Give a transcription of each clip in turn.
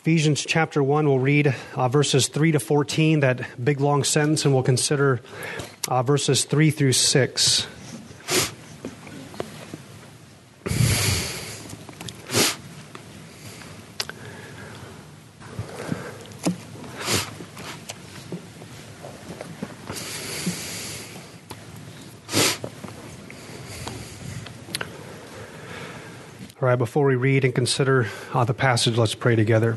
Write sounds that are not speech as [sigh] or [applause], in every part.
Ephesians chapter 1, we'll read uh, verses 3 to 14, that big long sentence, and we'll consider uh, verses 3 through 6. Before we read and consider uh, the passage, let's pray together.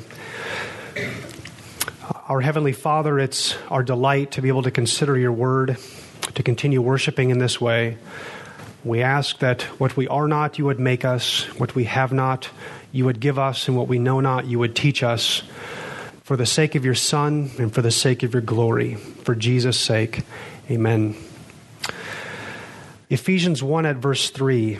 Our Heavenly Father, it's our delight to be able to consider your word, to continue worshiping in this way. We ask that what we are not, you would make us, what we have not, you would give us, and what we know not, you would teach us. For the sake of your Son and for the sake of your glory, for Jesus' sake, amen. Ephesians 1 at verse 3.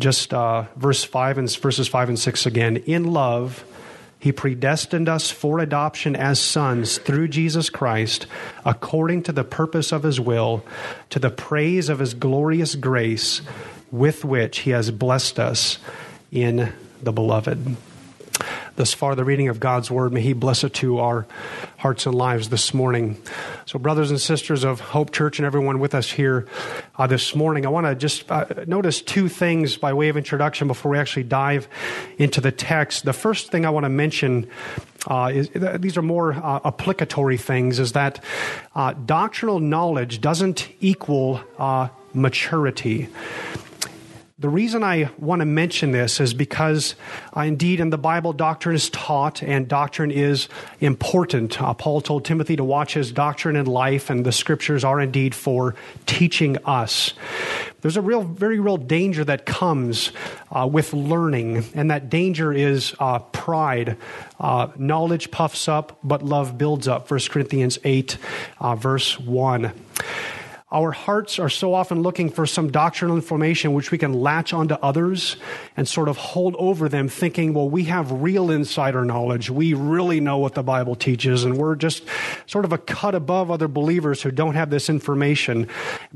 just uh, verse 5 and verses 5 and 6 again. In love, he predestined us for adoption as sons through Jesus Christ, according to the purpose of his will, to the praise of his glorious grace, with which he has blessed us in the beloved thus far the reading of God's word. May He bless it to our hearts and lives this morning. So, brothers and sisters of Hope Church and everyone with us here uh, this morning, I want to just uh, notice two things by way of introduction before we actually dive into the text. The first thing I want to mention uh, is, these are more uh, applicatory things is that uh, doctrinal knowledge doesn't equal uh, maturity. The reason I want to mention this is because, uh, indeed, in the Bible, doctrine is taught and doctrine is important. Uh, Paul told Timothy to watch his doctrine and life, and the scriptures are indeed for teaching us. There's a real, very real danger that comes uh, with learning, and that danger is uh, pride. Uh, knowledge puffs up, but love builds up. 1 Corinthians 8, uh, verse 1. Our hearts are so often looking for some doctrinal information which we can latch onto others and sort of hold over them, thinking, well, we have real insider knowledge. We really know what the Bible teaches, and we're just sort of a cut above other believers who don't have this information.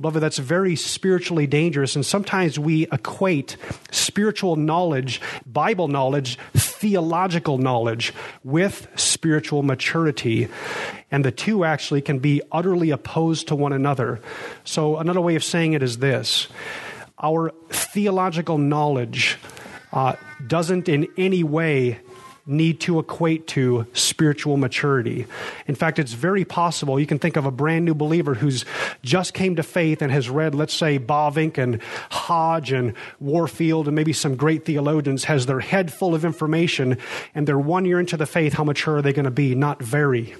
Beloved, that's very spiritually dangerous, and sometimes we equate spiritual knowledge, Bible knowledge, theological knowledge with spiritual maturity and the two actually can be utterly opposed to one another. So, another way of saying it is this our theological knowledge uh, doesn't in any way need to equate to spiritual maturity. In fact, it's very possible. You can think of a brand new believer who's just came to faith and has read, let's say, Bavinck and Hodge and Warfield and maybe some great theologians, has their head full of information, and they're one year into the faith. How mature are they going to be? Not very.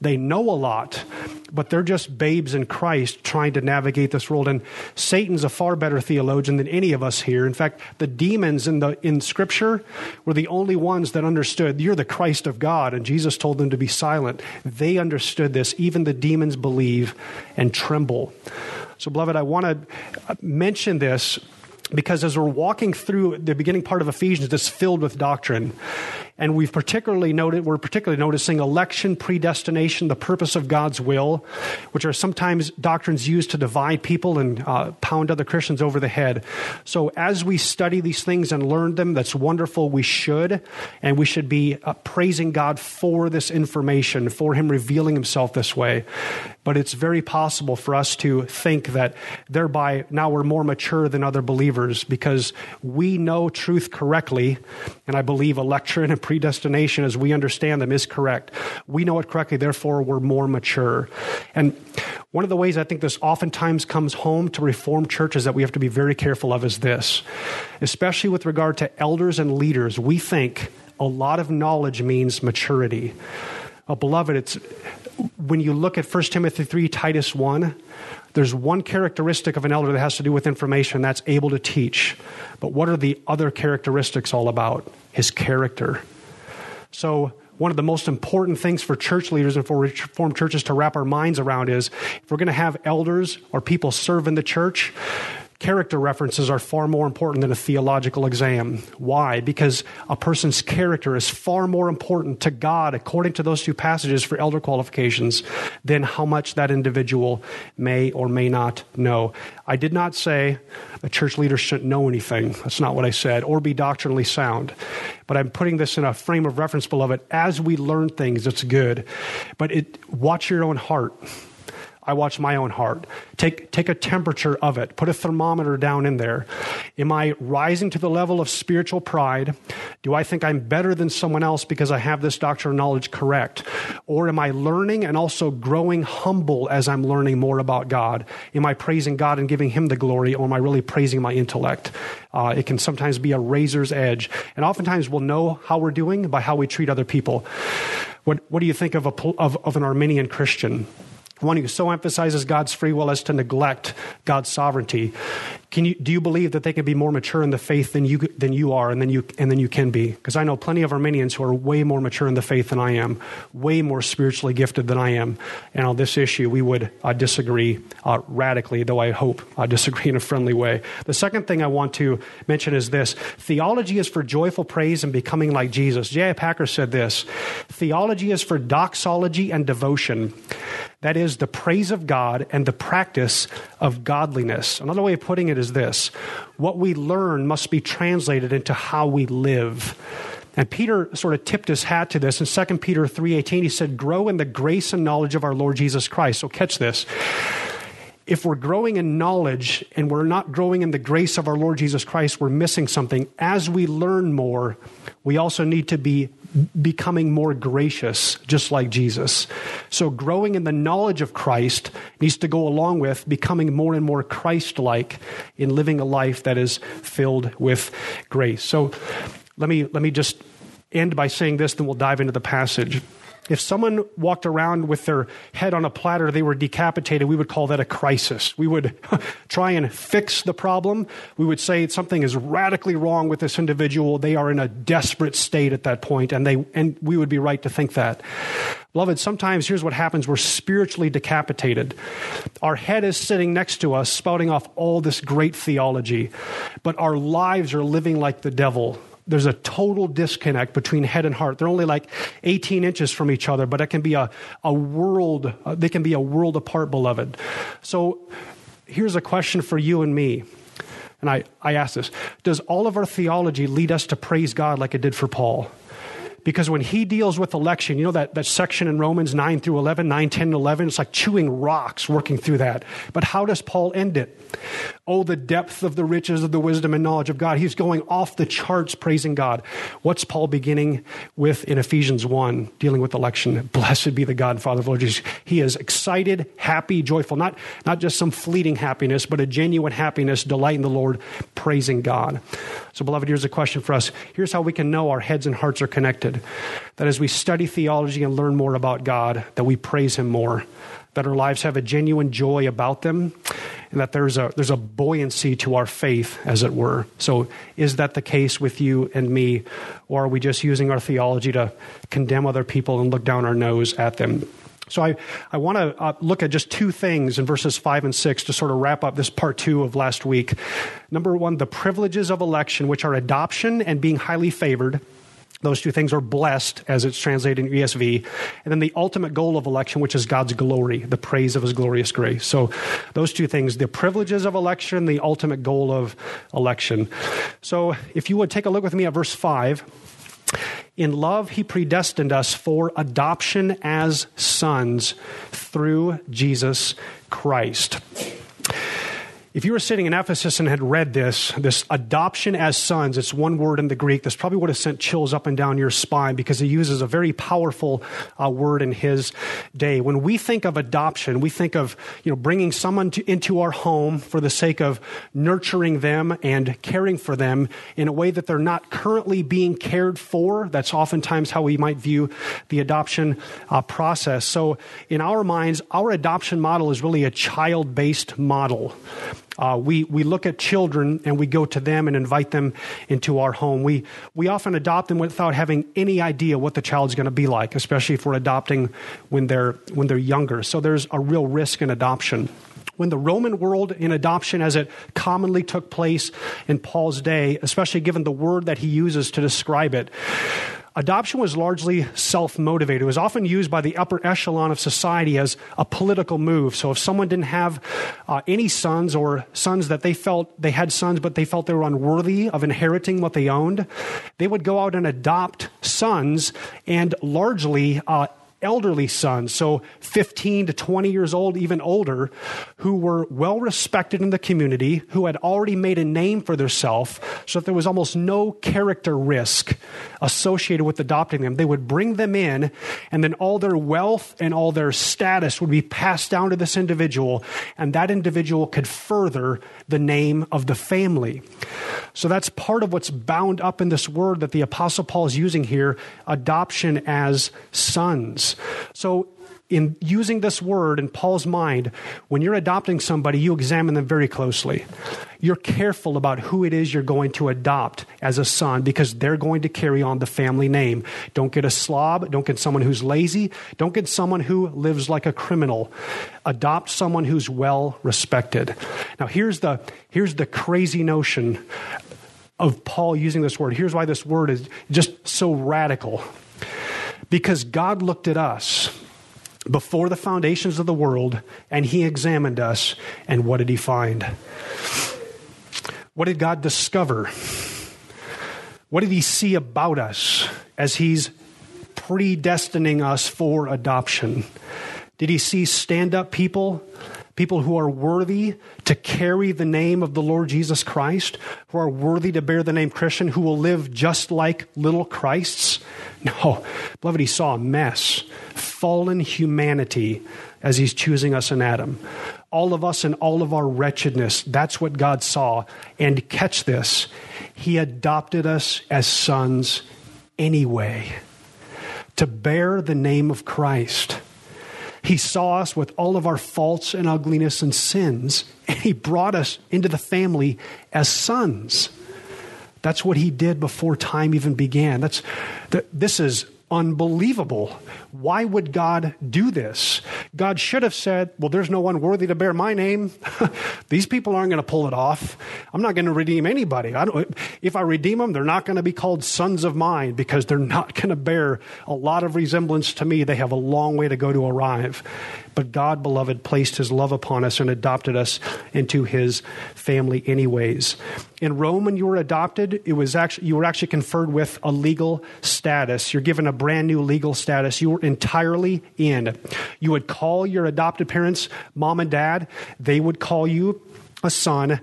They know a lot, but they're just babes in Christ trying to navigate this world. And Satan's a far better theologian than any of us here. In fact, the demons in the in Scripture were the only ones that understood you're the Christ of God, and Jesus told them to be silent. They understood this. Even the demons believe and tremble. So, beloved, I want to mention this because as we're walking through the beginning part of Ephesians, it's filled with doctrine. And we've particularly noted, we're particularly noticing election, predestination, the purpose of God's will, which are sometimes doctrines used to divide people and uh, pound other Christians over the head. So as we study these things and learn them, that's wonderful. We should, and we should be uh, praising God for this information, for Him revealing Himself this way. But it's very possible for us to think that thereby now we're more mature than other believers because we know truth correctly, and I believe election and predestination, as we understand them, is correct. We know it correctly, therefore we're more mature. And one of the ways I think this oftentimes comes home to Reformed churches that we have to be very careful of is this, especially with regard to elders and leaders. We think a lot of knowledge means maturity. Uh, beloved, it's when you look at 1 Timothy 3, Titus 1, there's one characteristic of an elder that has to do with information that's able to teach. But what are the other characteristics all about? His character. So, one of the most important things for church leaders and for reformed churches to wrap our minds around is if we're going to have elders or people serve in the church, character references are far more important than a theological exam. Why? Because a person's character is far more important to God, according to those two passages for elder qualifications, than how much that individual may or may not know. I did not say a church leader shouldn't know anything. That's not what I said, or be doctrinally sound. But I'm putting this in a frame of reference, beloved. As we learn things, it's good. But it, watch your own heart. I watch my own heart. Take, take a temperature of it. Put a thermometer down in there. Am I rising to the level of spiritual pride? Do I think I'm better than someone else because I have this doctrinal knowledge correct? Or am I learning and also growing humble as I'm learning more about God? Am I praising God and giving Him the glory, or am I really praising my intellect? Uh, it can sometimes be a razor's edge. And oftentimes we'll know how we're doing by how we treat other people. What, what do you think of, a, of, of an Arminian Christian? One who so emphasizes God's free will as to neglect God's sovereignty. Can you, do you believe that they can be more mature in the faith than you, than you are and than you, and than you can be? Because I know plenty of Arminians who are way more mature in the faith than I am, way more spiritually gifted than I am. And on this issue, we would uh, disagree uh, radically, though I hope uh, disagree in a friendly way. The second thing I want to mention is this theology is for joyful praise and becoming like Jesus. J.I. Packer said this theology is for doxology and devotion. That is the praise of God and the practice of godliness. Another way of putting it is this what we learn must be translated into how we live. And Peter sort of tipped his hat to this in 2 Peter 3:18 he said grow in the grace and knowledge of our Lord Jesus Christ. So catch this. If we're growing in knowledge and we're not growing in the grace of our Lord Jesus Christ, we're missing something. As we learn more, we also need to be becoming more gracious, just like Jesus. So, growing in the knowledge of Christ needs to go along with becoming more and more Christ like in living a life that is filled with grace. So, let me, let me just end by saying this, then we'll dive into the passage. If someone walked around with their head on a platter, they were decapitated, we would call that a crisis. We would [laughs] try and fix the problem. We would say something is radically wrong with this individual. They are in a desperate state at that point, and, they, and we would be right to think that. Beloved, sometimes here's what happens we're spiritually decapitated. Our head is sitting next to us, spouting off all this great theology, but our lives are living like the devil there's a total disconnect between head and heart. They're only like 18 inches from each other, but it can be a, a world, uh, they can be a world apart, beloved. So here's a question for you and me. And I, I ask this Does all of our theology lead us to praise God like it did for Paul? Because when he deals with election, you know that, that section in Romans 9 through 11, 9, 10, and 11, it's like chewing rocks working through that. But how does Paul end it? Oh, the depth of the riches of the wisdom and knowledge of God. He's going off the charts praising God. What's Paul beginning with in Ephesians 1, dealing with election? Blessed be the God and Father of Lord Jesus. He is excited, happy, joyful, not, not just some fleeting happiness, but a genuine happiness, delight in the Lord, praising God. So, beloved, here's a question for us. Here's how we can know our heads and hearts are connected. That as we study theology and learn more about God, that we praise Him more, that our lives have a genuine joy about them, and that there's a, there's a buoyancy to our faith, as it were. So, is that the case with you and me? Or are we just using our theology to condemn other people and look down our nose at them? So I, I want to uh, look at just two things in verses 5 and 6 to sort of wrap up this part two of last week. Number one, the privileges of election, which are adoption and being highly favored. Those two things are blessed, as it's translated in ESV. And then the ultimate goal of election, which is God's glory, the praise of his glorious grace. So, those two things the privileges of election, the ultimate goal of election. So, if you would take a look with me at verse 5. In love, he predestined us for adoption as sons through Jesus Christ. If you were sitting in Ephesus and had read this, this adoption as sons, it's one word in the Greek, this probably would have sent chills up and down your spine because he uses a very powerful uh, word in his day. When we think of adoption, we think of you know bringing someone to, into our home for the sake of nurturing them and caring for them in a way that they're not currently being cared for. That's oftentimes how we might view the adoption uh, process. So, in our minds, our adoption model is really a child based model. Uh, we, we look at children and we go to them and invite them into our home. We, we often adopt them without having any idea what the child's going to be like, especially if we're adopting when they're, when they're younger. So there's a real risk in adoption. When the Roman world in adoption, as it commonly took place in Paul's day, especially given the word that he uses to describe it, Adoption was largely self motivated. It was often used by the upper echelon of society as a political move. So if someone didn't have uh, any sons or sons that they felt they had sons, but they felt they were unworthy of inheriting what they owned, they would go out and adopt sons and largely uh, elderly sons, so 15 to 20 years old, even older, who were well respected in the community, who had already made a name for themselves, so that there was almost no character risk associated with adopting them. They would bring them in, and then all their wealth and all their status would be passed down to this individual, and that individual could further the name of the family. So that's part of what's bound up in this word that the Apostle Paul is using here adoption as sons. So, in using this word in Paul's mind, when you're adopting somebody, you examine them very closely. You're careful about who it is you're going to adopt as a son because they're going to carry on the family name. Don't get a slob. Don't get someone who's lazy. Don't get someone who lives like a criminal. Adopt someone who's well respected. Now, here's the, here's the crazy notion of Paul using this word. Here's why this word is just so radical. Because God looked at us before the foundations of the world and he examined us, and what did he find? What did God discover? What did he see about us as he's predestining us for adoption? Did he see stand up people people who are worthy to carry the name of the Lord Jesus Christ, who are worthy to bear the name Christian, who will live just like little Christs? [laughs] No, beloved, he saw a mess, fallen humanity as he's choosing us in Adam. All of us and all of our wretchedness, that's what God saw. And catch this, he adopted us as sons anyway to bear the name of Christ. He saw us with all of our faults and ugliness and sins, and He brought us into the family as sons. That's what He did before time even began. That's, that, this is unbelievable. Why would God do this? God should have said, Well, there's no one worthy to bear my name. [laughs] These people aren't going to pull it off. I'm not going to redeem anybody. I if I redeem them, they're not going to be called sons of mine because they're not going to bear a lot of resemblance to me. They have a long way to go to arrive. But God, beloved, placed his love upon us and adopted us into his family anyways. In Rome, when you were adopted, it was actually you were actually conferred with a legal status. You're given a brand new legal status. You were entirely in. You would call your adopted parents mom and dad. They would call you a son,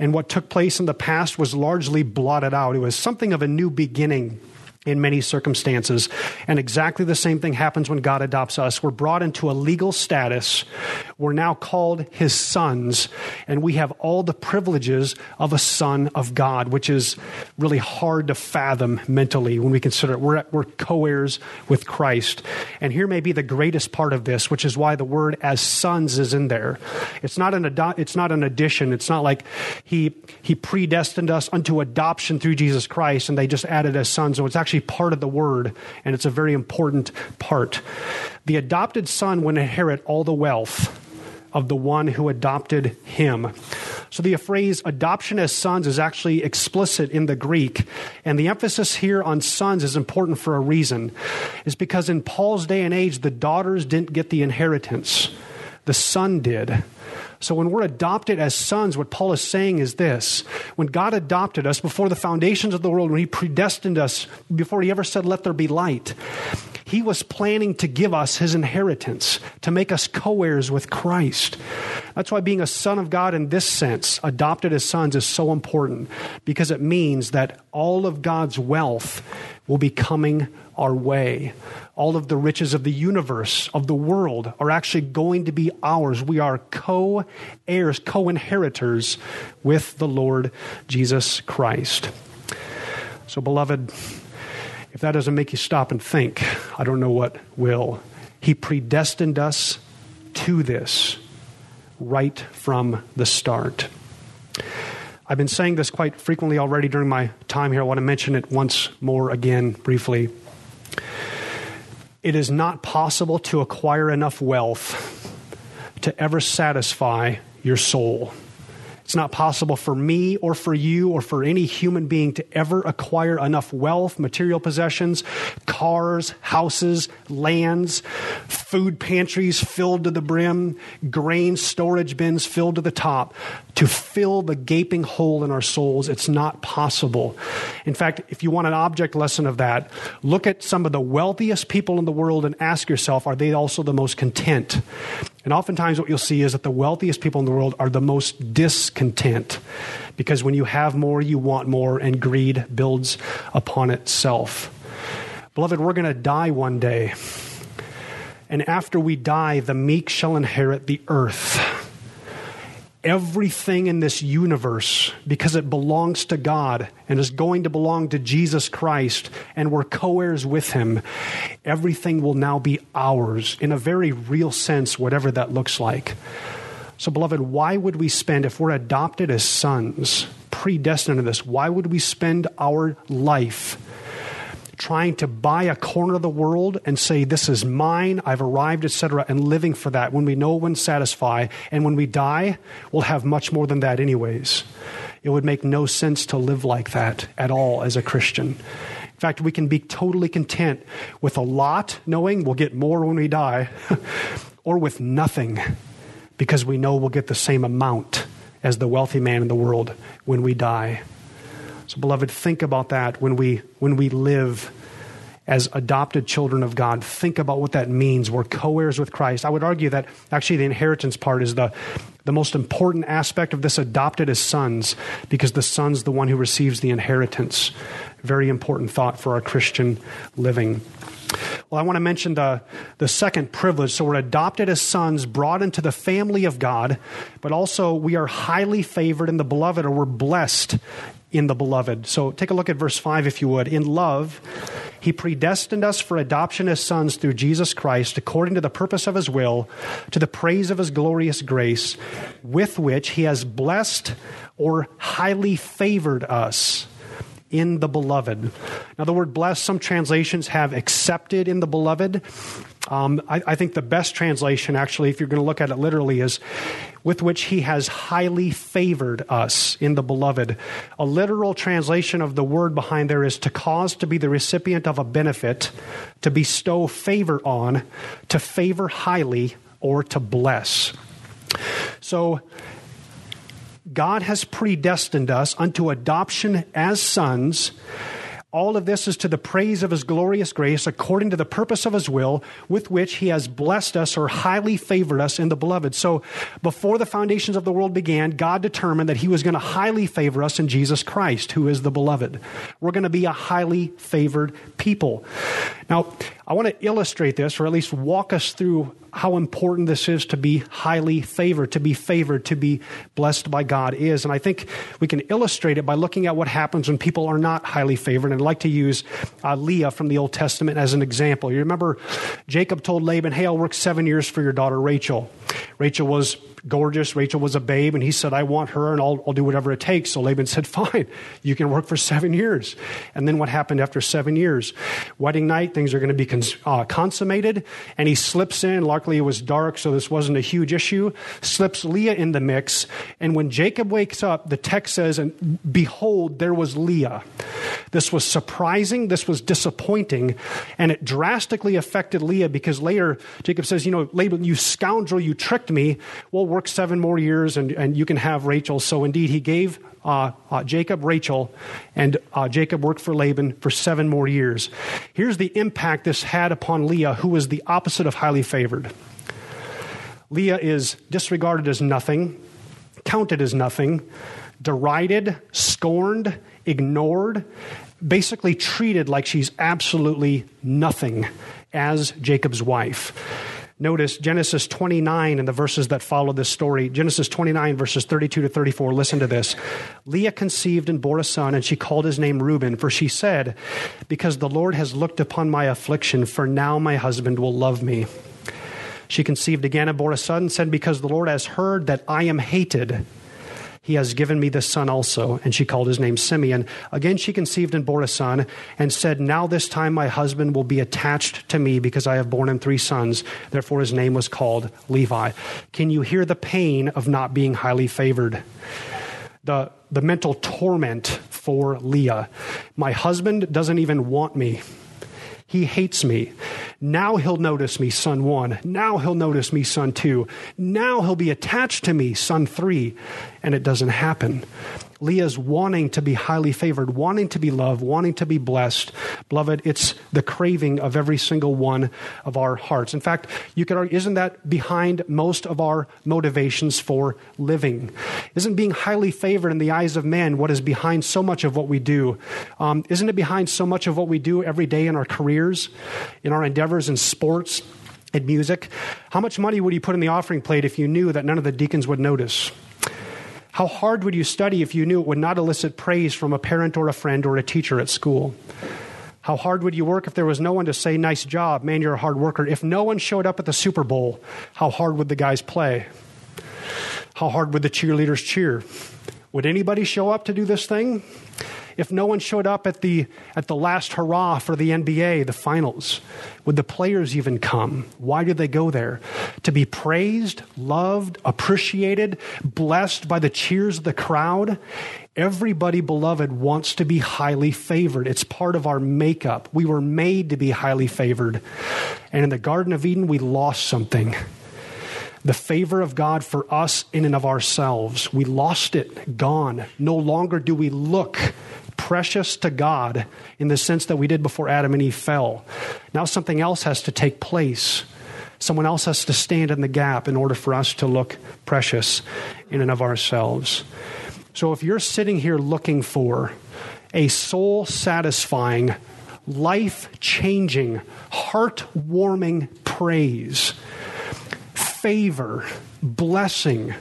and what took place in the past was largely blotted out. It was something of a new beginning in many circumstances. And exactly the same thing happens when God adopts us. We're brought into a legal status. We're now called his sons, and we have all the privileges of a son of God, which is really hard to fathom mentally when we consider it. We're, we're co heirs with Christ. And here may be the greatest part of this, which is why the word as sons is in there. It's not an, ado- it's not an addition. It's not like he, he predestined us unto adoption through Jesus Christ and they just added as sons. So it's actually actually part of the word, and it's a very important part. The adopted son would inherit all the wealth of the one who adopted him. So the phrase adoption as sons is actually explicit in the Greek. And the emphasis here on sons is important for a reason. Is because in Paul's day and age, the daughters didn't get the inheritance, the son did. So when we're adopted as sons, what Paul is saying is this when God adopted us before the foundations of the world, when he predestined us, before he ever said, Let there be light, he was planning to give us his inheritance, to make us co heirs with Christ. That's why being a son of God in this sense, adopted as sons, is so important because it means that all of God's wealth will be coming our way. All of the riches of the universe, of the world, are actually going to be ours. We are co heirs, co inheritors with the Lord Jesus Christ. So, beloved, if that doesn't make you stop and think, I don't know what will. He predestined us to this right from the start. I've been saying this quite frequently already during my time here. I want to mention it once more again briefly. It is not possible to acquire enough wealth to ever satisfy your soul. It's not possible for me or for you or for any human being to ever acquire enough wealth, material possessions, cars, houses, lands, food pantries filled to the brim, grain storage bins filled to the top to fill the gaping hole in our souls. It's not possible. In fact, if you want an object lesson of that, look at some of the wealthiest people in the world and ask yourself, are they also the most content? And oftentimes, what you'll see is that the wealthiest people in the world are the most discontent because when you have more, you want more, and greed builds upon itself. Beloved, we're going to die one day. And after we die, the meek shall inherit the earth everything in this universe because it belongs to God and is going to belong to Jesus Christ, and we're co heirs with Him, everything will now be ours in a very real sense, whatever that looks like. So, beloved, why would we spend, if we're adopted as sons, predestined to this, why would we spend our life? Trying to buy a corner of the world and say, This is mine, I've arrived, etc., and living for that when we know when satisfy. And when we die, we'll have much more than that, anyways. It would make no sense to live like that at all as a Christian. In fact, we can be totally content with a lot, knowing we'll get more when we die, [laughs] or with nothing, because we know we'll get the same amount as the wealthy man in the world when we die. So, beloved, think about that when we, when we live as adopted children of God. Think about what that means. We're co heirs with Christ. I would argue that actually the inheritance part is the, the most important aspect of this adopted as sons because the son's the one who receives the inheritance. Very important thought for our Christian living. Well, I want to mention the, the second privilege. So we're adopted as sons, brought into the family of God, but also we are highly favored in the beloved, or we're blessed in the beloved. So take a look at verse 5, if you would. In love, he predestined us for adoption as sons through Jesus Christ, according to the purpose of his will, to the praise of his glorious grace, with which he has blessed or highly favored us in the beloved. Now, the word blessed, some translations have accepted in the beloved. Um, I, I, think the best translation, actually, if you're going to look at it literally, is with which he has highly favored us in the beloved. A literal translation of the word behind there is to cause to be the recipient of a benefit, to bestow favor on, to favor highly, or to bless. So, God has predestined us unto adoption as sons all of this is to the praise of his glorious grace, according to the purpose of his will, with which he has blessed us or highly favored us in the beloved. So, before the foundations of the world began, God determined that he was going to highly favor us in Jesus Christ, who is the beloved. We're going to be a highly favored people. Now, I want to illustrate this, or at least walk us through how important this is to be highly favored, to be favored, to be blessed by God is. And I think we can illustrate it by looking at what happens when people are not highly favored. And I'd like to use uh, Leah from the Old Testament as an example. You remember Jacob told Laban, Hey, I'll work seven years for your daughter Rachel. Rachel was gorgeous. Rachel was a babe, and he said, I want her, and I'll, I'll do whatever it takes. So Laban [laughs] said, Fine, you can work for seven years. And then what happened after seven years? Wedding night, things are going to be cons- uh, consummated, and he slips in. Luckily, it was dark, so this wasn't a huge issue. Slips Leah in the mix, and when Jacob wakes up, the text says, And behold, there was Leah. This was surprising, this was disappointing, and it drastically affected Leah because later Jacob says, You know, Laban, you scoundrel, you tricked me. We'll work seven more years and, and you can have Rachel. So indeed, he gave uh, uh, Jacob Rachel, and uh, Jacob worked for Laban for seven more years. Here's the impact this had upon Leah, who was the opposite of highly favored. Leah is disregarded as nothing, counted as nothing, derided, scorned, ignored, basically treated like she's absolutely nothing as Jacob's wife. Notice Genesis 29 and the verses that follow this story. Genesis 29, verses 32 to 34. Listen to this. Leah conceived and bore a son, and she called his name Reuben, for she said, Because the Lord has looked upon my affliction, for now my husband will love me. She conceived again and bore a son, and said, Because the Lord has heard that I am hated he has given me this son also. And she called his name Simeon. Again, she conceived and bore a son and said, Now this time my husband will be attached to me because I have borne him three sons. Therefore his name was called Levi. Can you hear the pain of not being highly favored? The, the mental torment for Leah. My husband doesn't even want me. He hates me. Now he'll notice me, son one. Now he'll notice me, son two. Now he'll be attached to me, son three. And it doesn't happen. Leah's wanting to be highly favored, wanting to be loved, wanting to be blessed. Beloved, it's the craving of every single one of our hearts. In fact, you could argue, isn't that behind most of our motivations for living? Isn't being highly favored in the eyes of men what is behind so much of what we do? Um, isn't it behind so much of what we do every day in our careers, in our endeavors in sports? in music, how much money would you put in the offering plate if you knew that none of the deacons would notice? How hard would you study if you knew it would not elicit praise from a parent or a friend or a teacher at school? How hard would you work if there was no one to say, nice job, man, you're a hard worker? If no one showed up at the Super Bowl, how hard would the guys play? How hard would the cheerleaders cheer? Would anybody show up to do this thing? If no one showed up at the, at the last hurrah for the NBA, the finals? Would the players even come? Why did they go there? To be praised, loved, appreciated, blessed by the cheers of the crowd? Everybody, beloved, wants to be highly favored. It's part of our makeup. We were made to be highly favored. And in the Garden of Eden, we lost something the favor of God for us in and of ourselves. We lost it, gone. No longer do we look precious to God in the sense that we did before Adam and Eve fell. Now something else has to take place. Someone else has to stand in the gap in order for us to look precious in and of ourselves. So if you're sitting here looking for a soul satisfying, life changing, heart warming praise, favor, blessing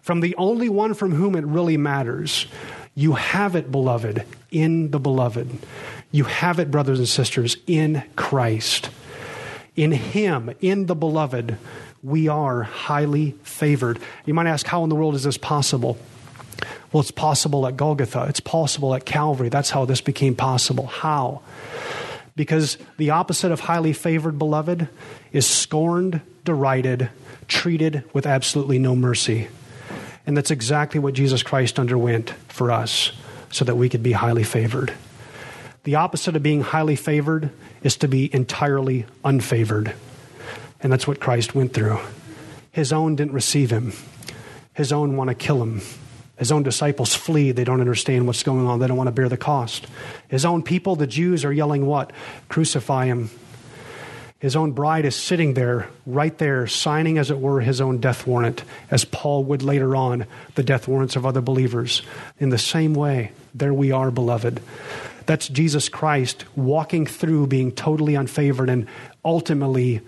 from the only one from whom it really matters, you have it, beloved, in the beloved. You have it, brothers and sisters, in Christ. In Him, in the beloved, we are highly favored. You might ask, how in the world is this possible? Well, it's possible at Golgotha. It's possible at Calvary. That's how this became possible. How? Because the opposite of highly favored, beloved, is scorned, derided, treated with absolutely no mercy. And that's exactly what Jesus Christ underwent for us so that we could be highly favored. The opposite of being highly favored is to be entirely unfavored. And that's what Christ went through. His own didn't receive him, his own want to kill him. His own disciples flee. They don't understand what's going on. They don't want to bear the cost. His own people, the Jews, are yelling, What? Crucify him. His own bride is sitting there, right there, signing, as it were, his own death warrant, as Paul would later on, the death warrants of other believers. In the same way, there we are, beloved. That's Jesus Christ walking through being totally unfavored and ultimately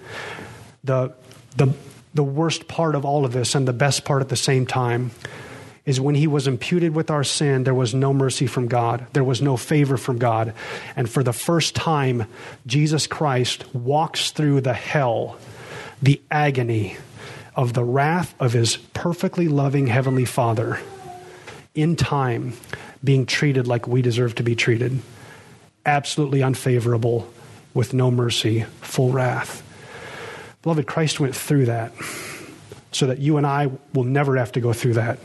the, the, the worst part of all of this and the best part at the same time is when he was imputed with our sin, there was no mercy from God. There was no favor from God. And for the first time, Jesus Christ walks through the hell, the agony of the wrath of his perfectly loving Heavenly Father in time being treated like we deserve to be treated. Absolutely unfavorable, with no mercy, full wrath. Beloved, Christ went through that so that you and I will never have to go through that.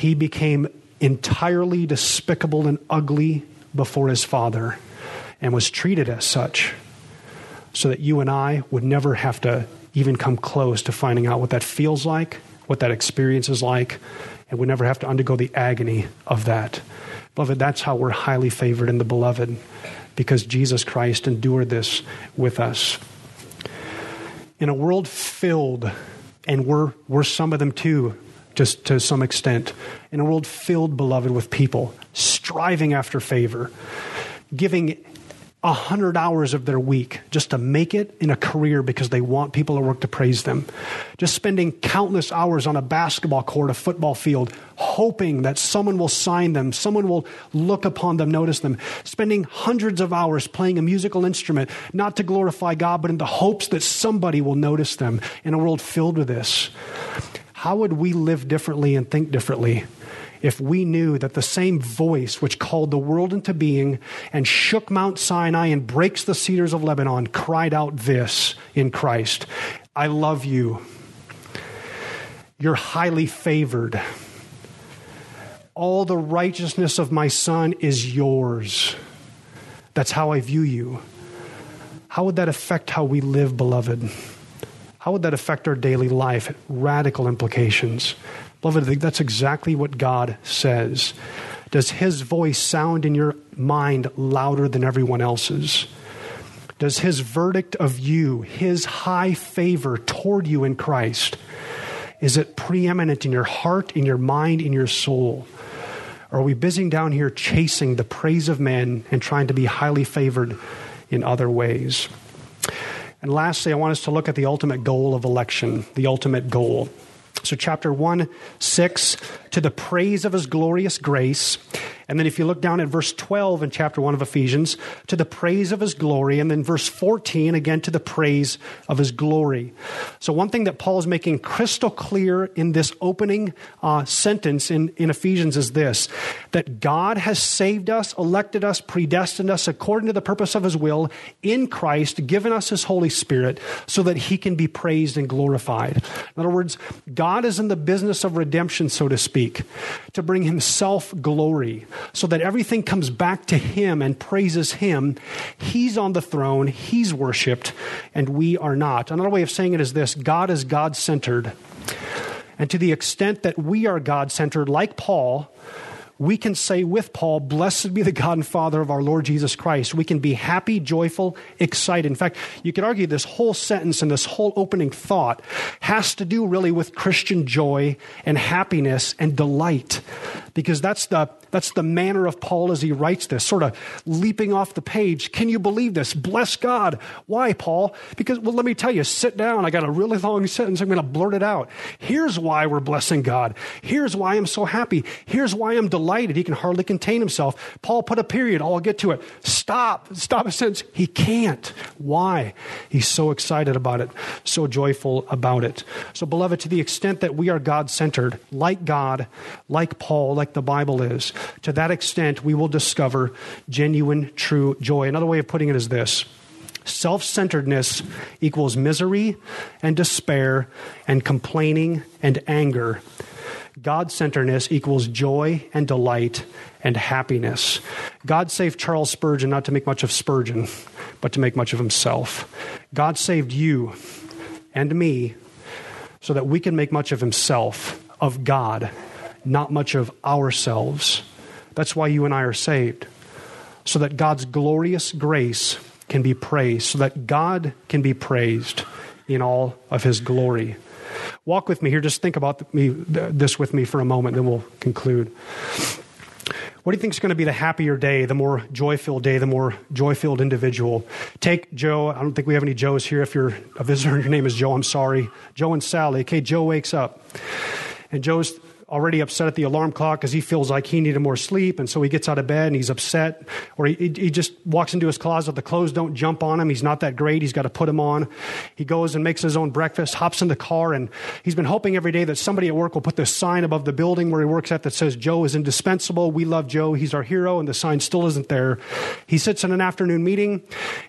He became entirely despicable and ugly before his Father and was treated as such so that you and I would never have to even come close to finding out what that feels like, what that experience is like, and would never have to undergo the agony of that. Beloved, that's how we're highly favored in the beloved, because Jesus Christ endured this with us. In a world filled, and we're, we're some of them too, just to some extent, in a world filled, beloved, with people striving after favor, giving a hundred hours of their week just to make it in a career because they want people at work to praise them. Just spending countless hours on a basketball court, a football field, hoping that someone will sign them, someone will look upon them, notice them. Spending hundreds of hours playing a musical instrument, not to glorify God, but in the hopes that somebody will notice them in a world filled with this. How would we live differently and think differently if we knew that the same voice which called the world into being and shook Mount Sinai and breaks the cedars of Lebanon cried out this in Christ I love you. You're highly favored. All the righteousness of my son is yours. That's how I view you. How would that affect how we live, beloved? How would that affect our daily life? Radical implications. Beloved, that's exactly what God says. Does his voice sound in your mind louder than everyone else's? Does his verdict of you, his high favor toward you in Christ, is it preeminent in your heart, in your mind, in your soul? Or are we busy down here chasing the praise of men and trying to be highly favored in other ways? And lastly, I want us to look at the ultimate goal of election, the ultimate goal. So, chapter 1, 6, to the praise of his glorious grace. And then, if you look down at verse 12 in chapter 1 of Ephesians, to the praise of his glory. And then, verse 14, again, to the praise of his glory. So, one thing that Paul is making crystal clear in this opening uh, sentence in, in Ephesians is this that God has saved us, elected us, predestined us according to the purpose of his will in Christ, given us his Holy Spirit so that he can be praised and glorified. In other words, God is in the business of redemption, so to speak, to bring himself glory so that everything comes back to him and praises him. He's on the throne, he's worshiped, and we are not. Another way of saying it is this God is God centered. And to the extent that we are God centered, like Paul, we can say with Paul, Blessed be the God and Father of our Lord Jesus Christ. We can be happy, joyful, excited. In fact, you could argue this whole sentence and this whole opening thought has to do really with Christian joy and happiness and delight, because that's the that's the manner of Paul as he writes this, sort of leaping off the page. Can you believe this? Bless God. Why, Paul? Because, well, let me tell you, sit down. I got a really long sentence. I'm going to blurt it out. Here's why we're blessing God. Here's why I'm so happy. Here's why I'm delighted. He can hardly contain himself. Paul put a period. I'll get to it. Stop. Stop a sentence. He can't. Why? He's so excited about it, so joyful about it. So, beloved, to the extent that we are God centered, like God, like Paul, like the Bible is, to that extent, we will discover genuine, true joy. Another way of putting it is this self centeredness equals misery and despair and complaining and anger. God centeredness equals joy and delight and happiness. God saved Charles Spurgeon not to make much of Spurgeon, but to make much of himself. God saved you and me so that we can make much of himself, of God, not much of ourselves. That's why you and I are saved, so that God's glorious grace can be praised, so that God can be praised in all of his glory. Walk with me here. Just think about me, this with me for a moment, then we'll conclude. What do you think is going to be the happier day, the more joy filled day, the more joy filled individual? Take Joe. I don't think we have any Joes here. If you're a visitor and your name is Joe, I'm sorry. Joe and Sally. Okay, Joe wakes up. And Joe's already upset at the alarm clock because he feels like he needed more sleep. And so he gets out of bed and he's upset. Or he, he just walks into his closet. The clothes don't jump on him. He's not that great. He's got to put them on. He goes and makes his own breakfast, hops in the car, and he's been hoping every day that somebody at work will put this sign above the building where he works at that says, Joe is indispensable. We love Joe. He's our hero. And the sign still isn't there. He sits in an afternoon meeting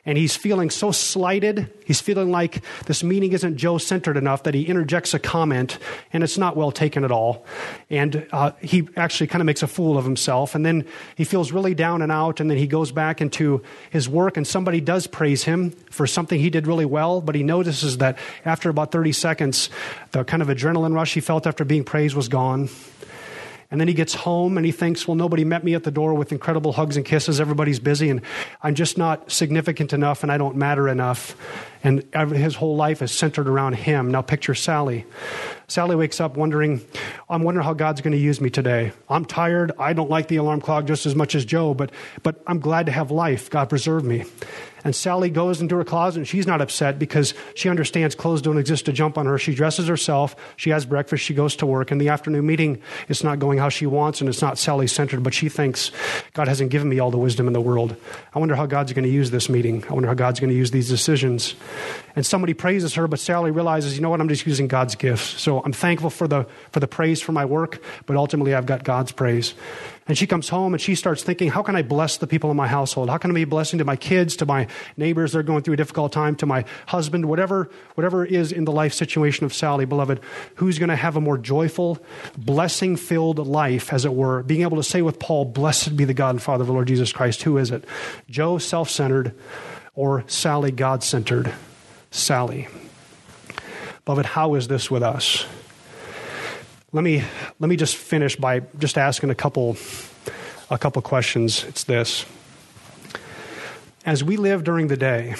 and he's feeling so slighted. He's feeling like this meeting isn't Joe centered enough that he interjects a comment and it's not well taken at all. And uh, he actually kind of makes a fool of himself. And then he feels really down and out. And then he goes back into his work, and somebody does praise him for something he did really well. But he notices that after about 30 seconds, the kind of adrenaline rush he felt after being praised was gone. And then he gets home and he thinks, well, nobody met me at the door with incredible hugs and kisses. Everybody's busy and I'm just not significant enough and I don't matter enough. And his whole life is centered around him. Now picture Sally. Sally wakes up wondering, I'm wondering how God's going to use me today. I'm tired. I don't like the alarm clock just as much as Joe, but, but I'm glad to have life. God preserve me. And Sally goes into her closet and she's not upset because she understands clothes don't exist to jump on her. She dresses herself, she has breakfast, she goes to work. In the afternoon meeting, it's not going how she wants and it's not Sally centered, but she thinks God hasn't given me all the wisdom in the world. I wonder how God's going to use this meeting. I wonder how God's going to use these decisions. And somebody praises her, but Sally realizes, you know what, I'm just using God's gifts. So I'm thankful for the, for the praise for my work, but ultimately I've got God's praise. And she comes home and she starts thinking, how can I bless the people in my household? How can I be a blessing to my kids, to my neighbors they're going through a difficult time, to my husband, whatever, whatever is in the life situation of Sally, beloved, who's going to have a more joyful, blessing filled life, as it were, being able to say with Paul, Blessed be the God and Father of the Lord Jesus Christ. Who is it? Joe, self centered, or Sally, God centered? Sally. Beloved, how is this with us? Let me, let me just finish by just asking a couple, a couple questions. It's this. As we live during the day,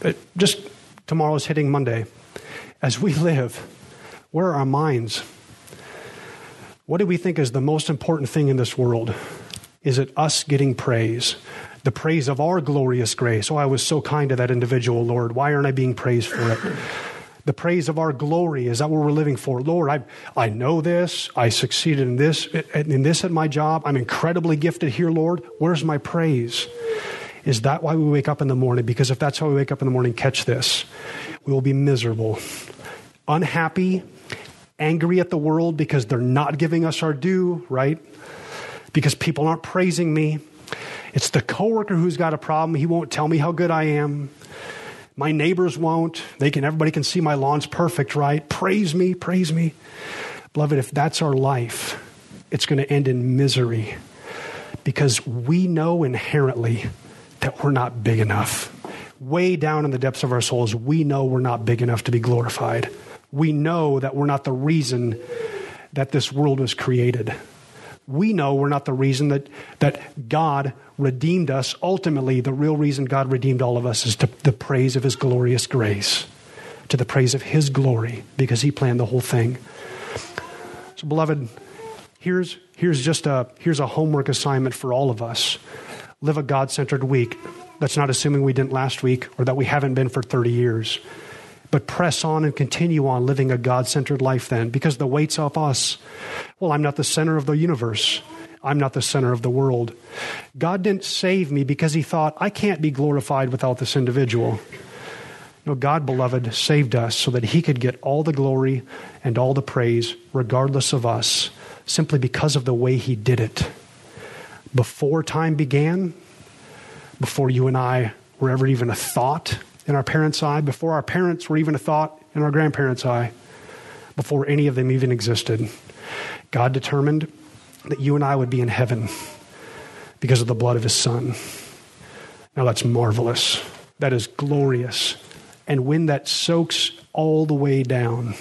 it, just tomorrow's hitting Monday, as we live, where are our minds? What do we think is the most important thing in this world? Is it us getting praise? The praise of our glorious grace. Oh, I was so kind to that individual, Lord. Why aren't I being praised for it? the praise of our glory. Is that what we're living for? Lord, I, I know this. I succeeded in this, in this at my job. I'm incredibly gifted here, Lord. Where's my praise? Is that why we wake up in the morning? Because if that's how we wake up in the morning, catch this. We will be miserable, unhappy, angry at the world because they're not giving us our due, right? Because people aren't praising me. It's the coworker who's got a problem. He won't tell me how good I am. My neighbors won't. They can everybody can see my lawn's perfect, right? Praise me, praise me. Beloved, if that's our life, it's going to end in misery because we know inherently that we're not big enough. Way down in the depths of our souls, we know we're not big enough to be glorified. We know that we're not the reason that this world was created we know we're not the reason that, that God redeemed us. Ultimately, the real reason God redeemed all of us is to the praise of His glorious grace, to the praise of His glory, because He planned the whole thing. So, beloved, here's, here's just a, here's a homework assignment for all of us. Live a God centered week. That's not assuming we didn't last week or that we haven't been for 30 years but press on and continue on living a God centered life then, because the weight's off us. Well, I'm not the center of the universe. I'm not the center of the world. God didn't save me because he thought, I can't be glorified without this individual. No, God, beloved, saved us so that he could get all the glory and all the praise, regardless of us, simply because of the way he did it. Before time began, before you and I were ever even a thought, in our parents' eye, before our parents were even a thought in our grandparents' eye, before any of them even existed. God determined that you and I would be in heaven because of the blood of his son. Now that's marvelous. That is glorious. And when that soaks all the way down,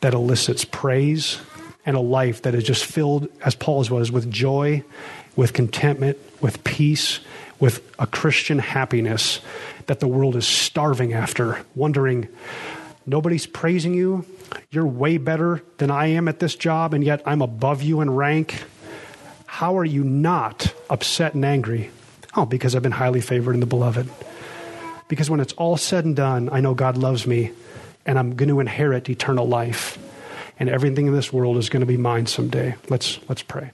that elicits praise and a life that is just filled, as Paul's was, with joy, with contentment, with peace, with a Christian happiness that the world is starving after, wondering, nobody's praising you. You're way better than I am at this job, and yet I'm above you in rank. How are you not upset and angry? Oh, because I've been highly favored in the beloved. Because when it's all said and done, I know God loves me and I'm going to inherit eternal life. and everything in this world is going to be mine someday. Let's let's pray.